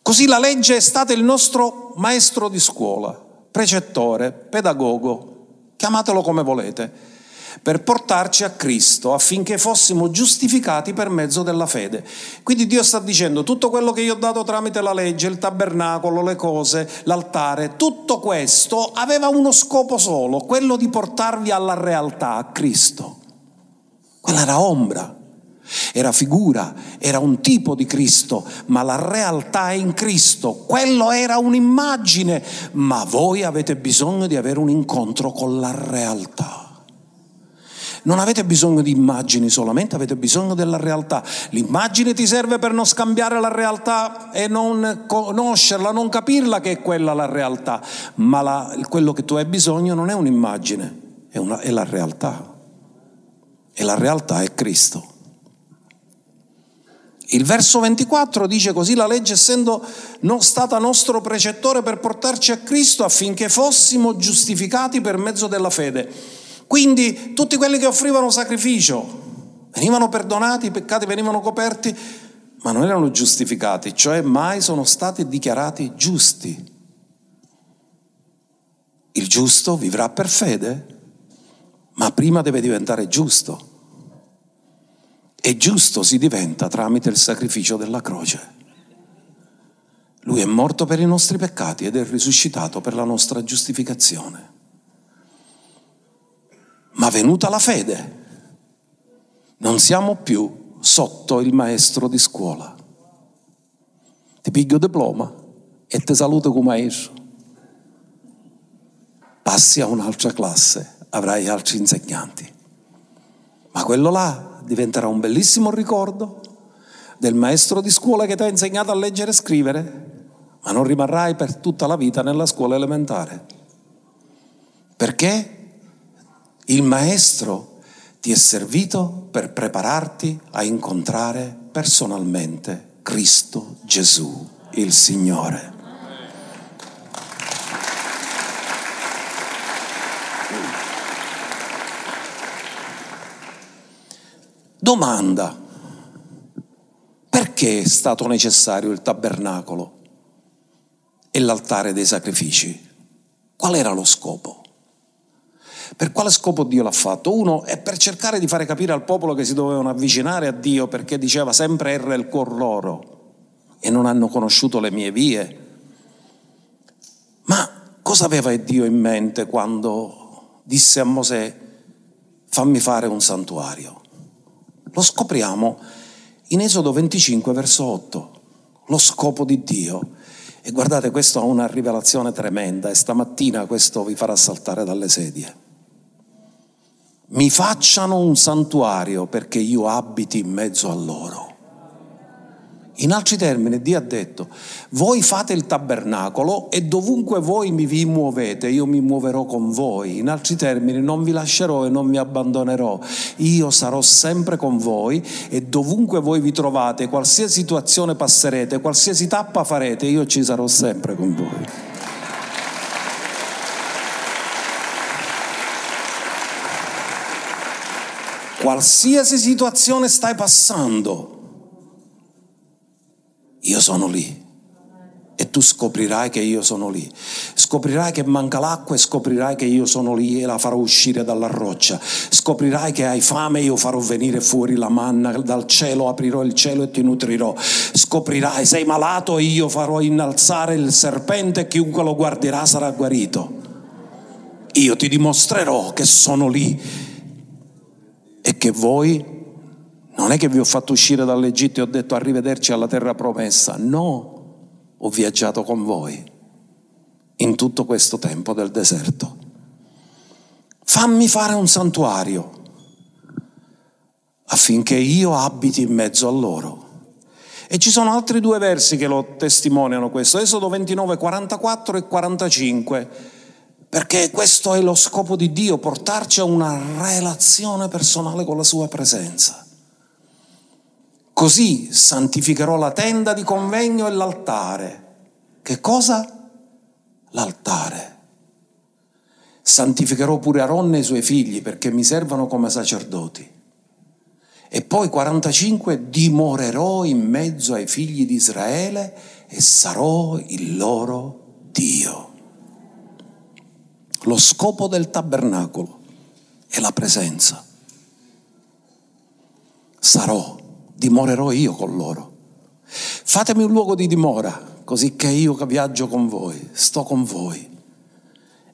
Così la legge è stata il nostro maestro di scuola, precettore, pedagogo, chiamatelo come volete per portarci a Cristo affinché fossimo giustificati per mezzo della fede. Quindi Dio sta dicendo tutto quello che io ho dato tramite la legge, il tabernacolo, le cose, l'altare, tutto questo aveva uno scopo solo, quello di portarvi alla realtà, a Cristo. Quella era ombra, era figura, era un tipo di Cristo, ma la realtà è in Cristo. Quello era un'immagine, ma voi avete bisogno di avere un incontro con la realtà. Non avete bisogno di immagini solamente, avete bisogno della realtà. L'immagine ti serve per non scambiare la realtà e non conoscerla, non capirla che è quella la realtà, ma la, quello che tu hai bisogno non è un'immagine, è, una, è la realtà. E la realtà è Cristo. Il verso 24 dice così la legge essendo non stata nostro precettore per portarci a Cristo affinché fossimo giustificati per mezzo della fede. Quindi tutti quelli che offrivano sacrificio venivano perdonati, i peccati venivano coperti, ma non erano giustificati, cioè mai sono stati dichiarati giusti. Il giusto vivrà per fede, ma prima deve diventare giusto. E giusto si diventa tramite il sacrificio della croce. Lui è morto per i nostri peccati ed è risuscitato per la nostra giustificazione. Ma venuta la fede, non siamo più sotto il maestro di scuola. Ti piglio diploma e ti saluto come maestro. Passi a un'altra classe, avrai altri insegnanti. Ma quello là diventerà un bellissimo ricordo del maestro di scuola che ti ha insegnato a leggere e scrivere, ma non rimarrai per tutta la vita nella scuola elementare. Perché il maestro ti è servito per prepararti a incontrare personalmente Cristo Gesù, il Signore. Domanda, perché è stato necessario il tabernacolo e l'altare dei sacrifici? Qual era lo scopo? Per quale scopo Dio l'ha fatto? Uno è per cercare di fare capire al popolo che si dovevano avvicinare a Dio perché diceva sempre erra il cuor loro e non hanno conosciuto le mie vie. Ma cosa aveva Dio in mente quando disse a Mosè fammi fare un santuario? Lo scopriamo in Esodo 25, verso 8, lo scopo di Dio. E guardate, questo ha una rivelazione tremenda e stamattina questo vi farà saltare dalle sedie. Mi facciano un santuario perché io abiti in mezzo a loro. In altri termini, Dio ha detto, voi fate il tabernacolo e dovunque voi mi vi muovete, io mi muoverò con voi. In altri termini, non vi lascerò e non vi abbandonerò. Io sarò sempre con voi e dovunque voi vi trovate, qualsiasi situazione passerete, qualsiasi tappa farete, io ci sarò sempre con voi. Qualsiasi situazione stai passando, io sono lì. E tu scoprirai che io sono lì. Scoprirai che manca l'acqua e scoprirai che io sono lì e la farò uscire dalla roccia. Scoprirai che hai fame e io farò venire fuori la manna dal cielo, aprirò il cielo e ti nutrirò. Scoprirai, sei malato e io farò innalzare il serpente e chiunque lo guarderà sarà guarito. Io ti dimostrerò che sono lì e che voi non è che vi ho fatto uscire dall'Egitto e ho detto arrivederci alla terra promessa, no, ho viaggiato con voi in tutto questo tempo del deserto. Fammi fare un santuario affinché io abiti in mezzo a loro. E ci sono altri due versi che lo testimoniano questo, Esodo 29, 44 e 45, perché questo è lo scopo di Dio, portarci a una relazione personale con la sua presenza. Così santificherò la tenda di convegno e l'altare. Che cosa? L'altare. Santificherò pure Aronne e i suoi figli perché mi servano come sacerdoti. E poi 45 dimorerò in mezzo ai figli di Israele e sarò il loro Dio. Lo scopo del tabernacolo è la presenza. Sarò dimorerò io con loro. Fatemi un luogo di dimora, così che io viaggio con voi, sto con voi.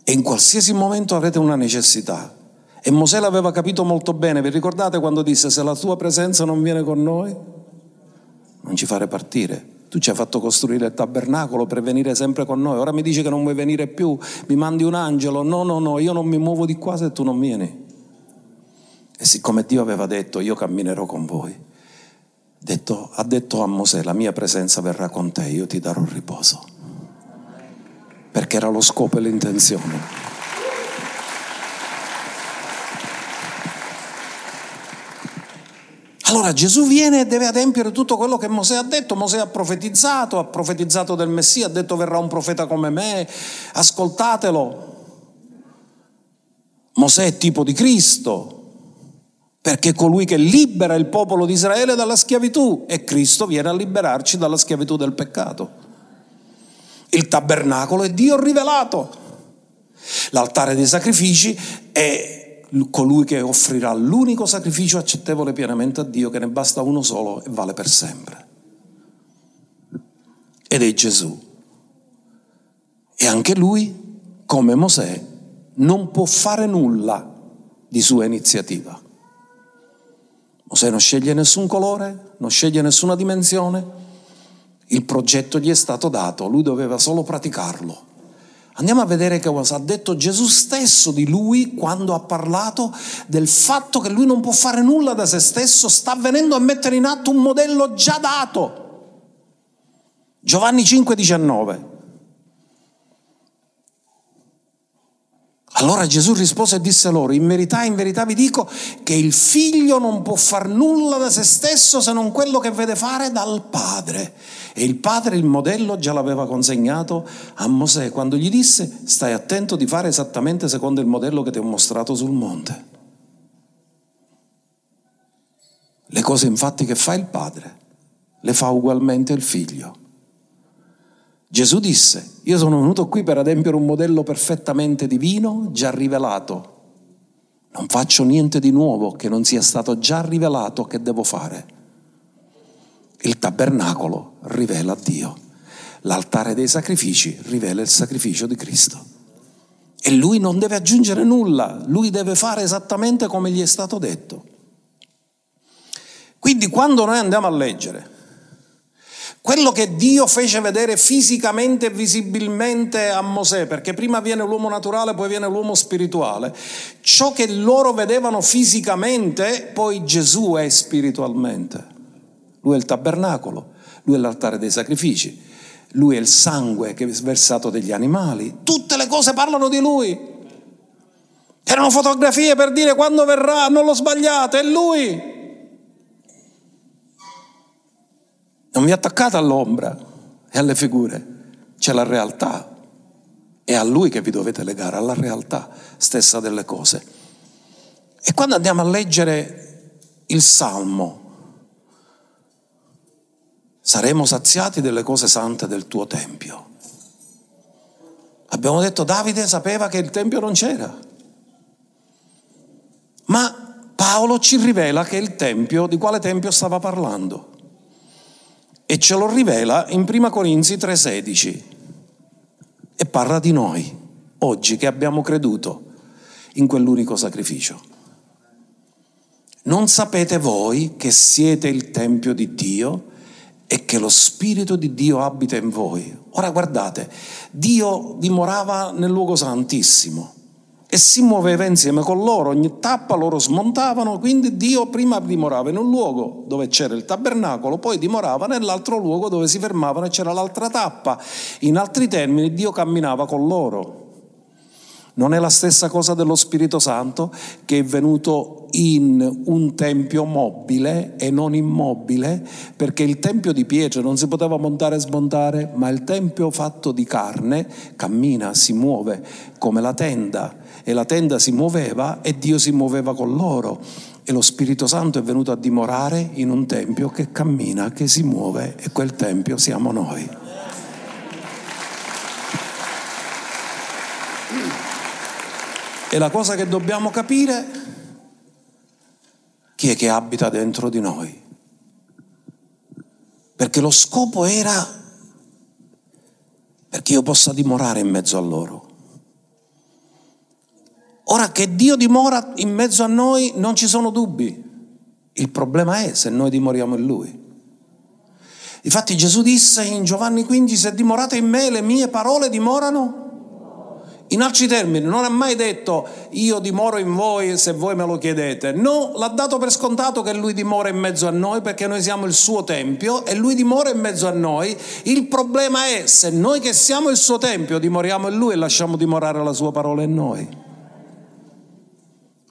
E in qualsiasi momento avrete una necessità. E Mosè l'aveva capito molto bene. Vi ricordate quando disse se la tua presenza non viene con noi? Non ci fare partire. Tu ci hai fatto costruire il tabernacolo per venire sempre con noi. Ora mi dici che non vuoi venire più, mi mandi un angelo. No, no, no, io non mi muovo di qua se tu non vieni. E siccome Dio aveva detto io camminerò con voi, detto, ha detto a Mosè, la mia presenza verrà con te, io ti darò riposo. Perché era lo scopo e l'intenzione. Allora Gesù viene e deve adempiere tutto quello che Mosè ha detto. Mosè ha profetizzato, ha profetizzato del Messia, ha detto verrà un profeta come me, ascoltatelo. Mosè è tipo di Cristo, perché è colui che libera il popolo di Israele dalla schiavitù e Cristo viene a liberarci dalla schiavitù del peccato. Il tabernacolo è Dio rivelato. L'altare dei sacrifici è colui che offrirà l'unico sacrificio accettevole pienamente a Dio, che ne basta uno solo e vale per sempre. Ed è Gesù. E anche lui, come Mosè, non può fare nulla di sua iniziativa. Mosè non sceglie nessun colore, non sceglie nessuna dimensione, il progetto gli è stato dato, lui doveva solo praticarlo. Andiamo a vedere che cosa ha detto Gesù stesso di lui quando ha parlato del fatto che lui non può fare nulla da se stesso, sta venendo a mettere in atto un modello già dato. Giovanni 5,19. Allora Gesù rispose e disse loro, in verità, in verità vi dico che il figlio non può far nulla da se stesso se non quello che vede fare dal padre. E il padre il modello già l'aveva consegnato a Mosè quando gli disse stai attento di fare esattamente secondo il modello che ti ho mostrato sul monte. Le cose infatti che fa il padre le fa ugualmente il figlio. Gesù disse, io sono venuto qui per adempiere un modello perfettamente divino, già rivelato. Non faccio niente di nuovo che non sia stato già rivelato che devo fare. Il tabernacolo rivela Dio. L'altare dei sacrifici rivela il sacrificio di Cristo. E lui non deve aggiungere nulla, lui deve fare esattamente come gli è stato detto. Quindi quando noi andiamo a leggere quello che Dio fece vedere fisicamente e visibilmente a Mosè, perché prima viene l'uomo naturale, poi viene l'uomo spirituale, ciò che loro vedevano fisicamente, poi Gesù è spiritualmente. Lui è il tabernacolo, lui è l'altare dei sacrifici, lui è il sangue che è versato degli animali. Tutte le cose parlano di lui. Erano fotografie per dire quando verrà, non lo sbagliate, è lui. Non vi attaccate all'ombra e alle figure, c'è la realtà. È a lui che vi dovete legare, alla realtà stessa delle cose. E quando andiamo a leggere il Salmo, saremo saziati delle cose sante del tuo Tempio. Abbiamo detto Davide sapeva che il Tempio non c'era, ma Paolo ci rivela che il Tempio, di quale Tempio stava parlando? E ce lo rivela in 1 Corinzi 3:16 e parla di noi, oggi che abbiamo creduto in quell'unico sacrificio. Non sapete voi che siete il Tempio di Dio? e che lo Spirito di Dio abita in voi. Ora guardate, Dio dimorava nel luogo santissimo e si muoveva insieme con loro, ogni tappa loro smontavano, quindi Dio prima dimorava in un luogo dove c'era il tabernacolo, poi dimorava nell'altro luogo dove si fermavano e c'era l'altra tappa. In altri termini Dio camminava con loro. Non è la stessa cosa dello Spirito Santo che è venuto in un tempio mobile e non immobile, perché il tempio di pietra non si poteva montare e smontare, ma il tempio fatto di carne cammina, si muove come la tenda e la tenda si muoveva e Dio si muoveva con loro e lo Spirito Santo è venuto a dimorare in un tempio che cammina, che si muove e quel tempio siamo noi. E la cosa che dobbiamo capire, chi è che abita dentro di noi? Perché lo scopo era perché io possa dimorare in mezzo a loro. Ora che Dio dimora in mezzo a noi non ci sono dubbi. Il problema è se noi dimoriamo in Lui. Infatti Gesù disse in Giovanni 15, se dimorate in me le mie parole dimorano in altri termini, non ha mai detto io dimoro in voi se voi me lo chiedete. No, l'ha dato per scontato che lui dimora in mezzo a noi perché noi siamo il suo tempio e lui dimora in mezzo a noi. Il problema è se noi che siamo il suo tempio dimoriamo in lui e lasciamo dimorare la sua parola in noi.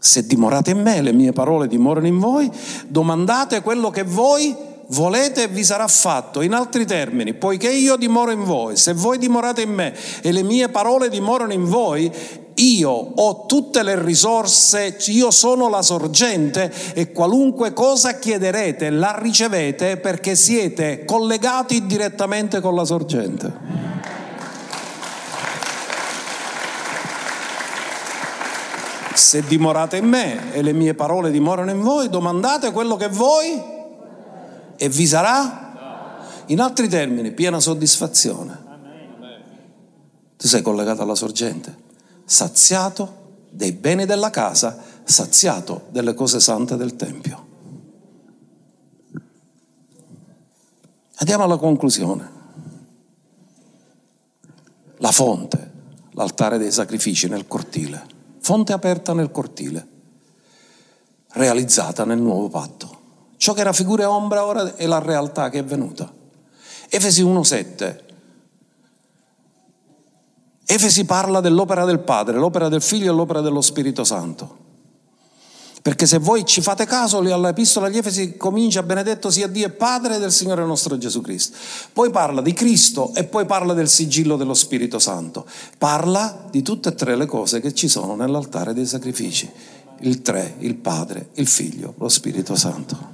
Se dimorate in me, le mie parole dimorano in voi, domandate quello che voi volete e vi sarà fatto. In altri termini, poiché io dimoro in voi, se voi dimorate in me e le mie parole dimorano in voi, io ho tutte le risorse, io sono la sorgente e qualunque cosa chiederete la ricevete perché siete collegati direttamente con la sorgente. Se dimorate in me e le mie parole dimorano in voi, domandate quello che voi e vi sarà, in altri termini, piena soddisfazione. Tu sei collegato alla sorgente, saziato dei beni della casa, saziato delle cose sante del Tempio. Andiamo alla conclusione. La fonte, l'altare dei sacrifici nel cortile, fonte aperta nel cortile, realizzata nel nuovo patto. Ciò che era figura e ombra ora è la realtà che è venuta. Efesi 1.7. Efesi parla dell'opera del Padre, l'opera del Figlio e l'opera dello Spirito Santo. Perché se voi ci fate caso, all'Epistola agli Efesi comincia benedetto sia Dio e Padre del Signore nostro Gesù Cristo. Poi parla di Cristo e poi parla del sigillo dello Spirito Santo. Parla di tutte e tre le cose che ci sono nell'altare dei sacrifici. Il tre, il Padre, il Figlio, lo Spirito Santo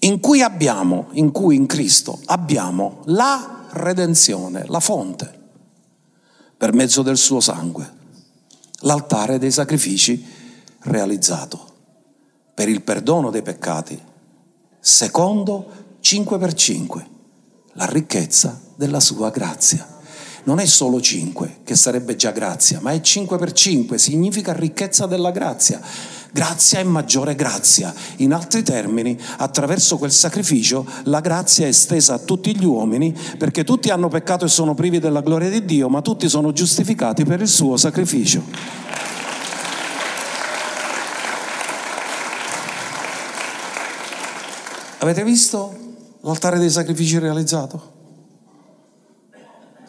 in cui abbiamo, in cui in Cristo abbiamo la redenzione, la fonte, per mezzo del suo sangue, l'altare dei sacrifici realizzato per il perdono dei peccati, secondo 5 per 5, la ricchezza della sua grazia. Non è solo 5, che sarebbe già grazia, ma è 5 per 5, significa ricchezza della grazia Grazia e maggiore grazia. In altri termini, attraverso quel sacrificio, la grazia è estesa a tutti gli uomini perché tutti hanno peccato e sono privi della gloria di Dio, ma tutti sono giustificati per il suo sacrificio. Avete visto l'altare dei sacrifici realizzato?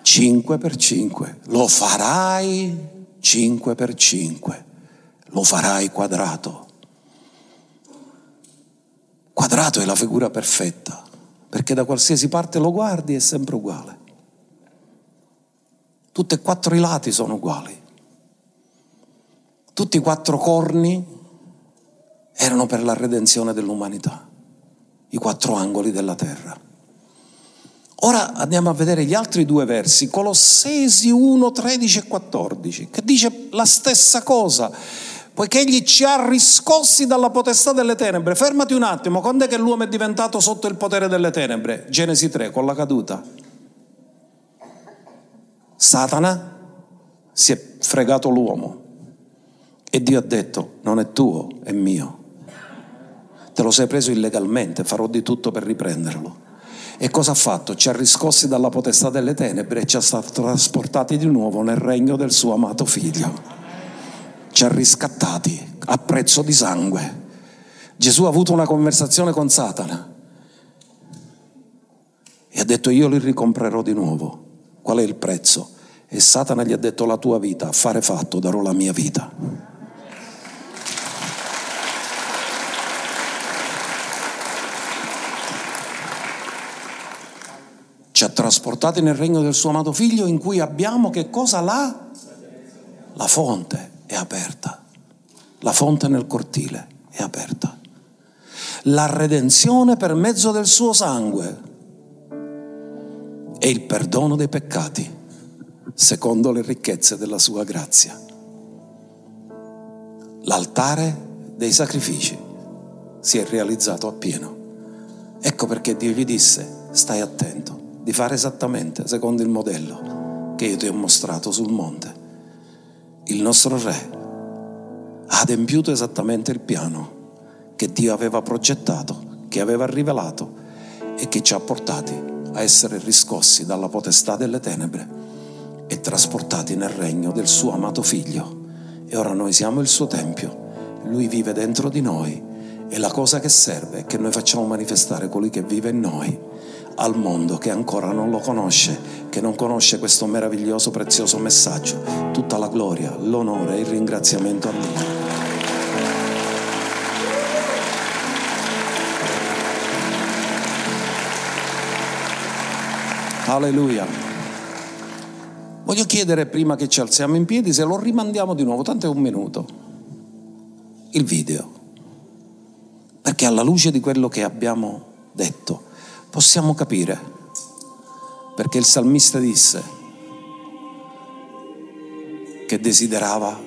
5 per 5. Lo farai 5 per 5 lo farai quadrato. Quadrato è la figura perfetta, perché da qualsiasi parte lo guardi è sempre uguale. Tutti e quattro i lati sono uguali. Tutti i quattro corni erano per la redenzione dell'umanità, i quattro angoli della terra. Ora andiamo a vedere gli altri due versi, Colossesi 1, 13 e 14, che dice la stessa cosa poiché egli ci ha riscossi dalla potestà delle tenebre. Fermati un attimo, quando è che l'uomo è diventato sotto il potere delle tenebre? Genesi 3, con la caduta. Satana si è fregato l'uomo e Dio ha detto, non è tuo, è mio. Te lo sei preso illegalmente, farò di tutto per riprenderlo. E cosa ha fatto? Ci ha riscossi dalla potestà delle tenebre e ci ha trasportati di nuovo nel regno del suo amato figlio ci ha riscattati a prezzo di sangue. Gesù ha avuto una conversazione con Satana e ha detto io li ricomprerò di nuovo. Qual è il prezzo? E Satana gli ha detto la tua vita, affare fatto, darò la mia vita. Ci ha trasportati nel regno del suo amato figlio in cui abbiamo che cosa là? La fonte è aperta, la fonte nel cortile è aperta. La redenzione per mezzo del suo sangue e il perdono dei peccati secondo le ricchezze della sua grazia. L'altare dei sacrifici si è realizzato appieno. Ecco perché Dio gli disse, stai attento di fare esattamente secondo il modello che io ti ho mostrato sul monte il nostro Re ha adempiuto esattamente il piano che Dio aveva progettato, che aveva rivelato e che ci ha portati a essere riscossi dalla potestà delle tenebre e trasportati nel regno del suo amato figlio. E ora noi siamo il suo tempio, lui vive dentro di noi e la cosa che serve è che noi facciamo manifestare colui che vive in noi al mondo che ancora non lo conosce, che non conosce questo meraviglioso, prezioso messaggio. Tutta la gloria, l'onore e il ringraziamento a Dio. Alleluia. Voglio chiedere prima che ci alziamo in piedi se lo rimandiamo di nuovo, tanto è un minuto, il video. Perché alla luce di quello che abbiamo detto possiamo capire. Perché il salmista disse che desiderava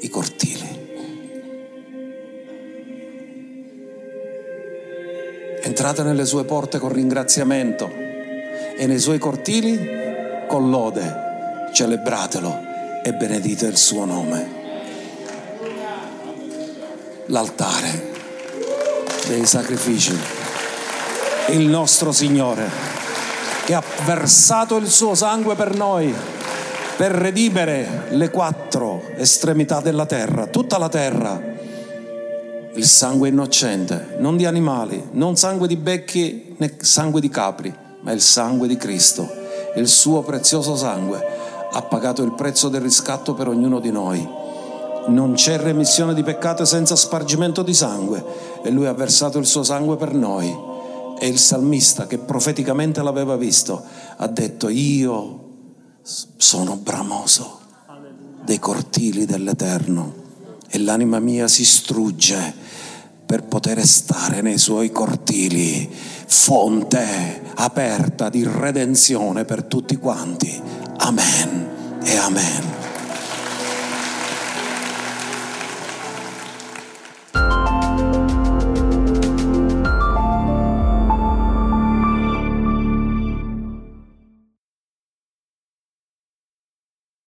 i cortili. Entrate nelle sue porte con ringraziamento e nei suoi cortili con lode celebratelo e benedite il suo nome. L'altare dei sacrifici, il nostro Signore che ha versato il suo sangue per noi, per redimere le quattro estremità della terra, tutta la terra, il sangue innocente, non di animali, non sangue di becchi né sangue di capri ma il sangue di Cristo, il suo prezioso sangue, ha pagato il prezzo del riscatto per ognuno di noi. Non c'è remissione di peccato senza spargimento di sangue e lui ha versato il suo sangue per noi. E il salmista che profeticamente l'aveva visto ha detto io sono bramoso dei cortili dell'Eterno e l'anima mia si strugge per poter stare nei suoi cortili, fonte aperta di redenzione per tutti quanti. Amen e amen.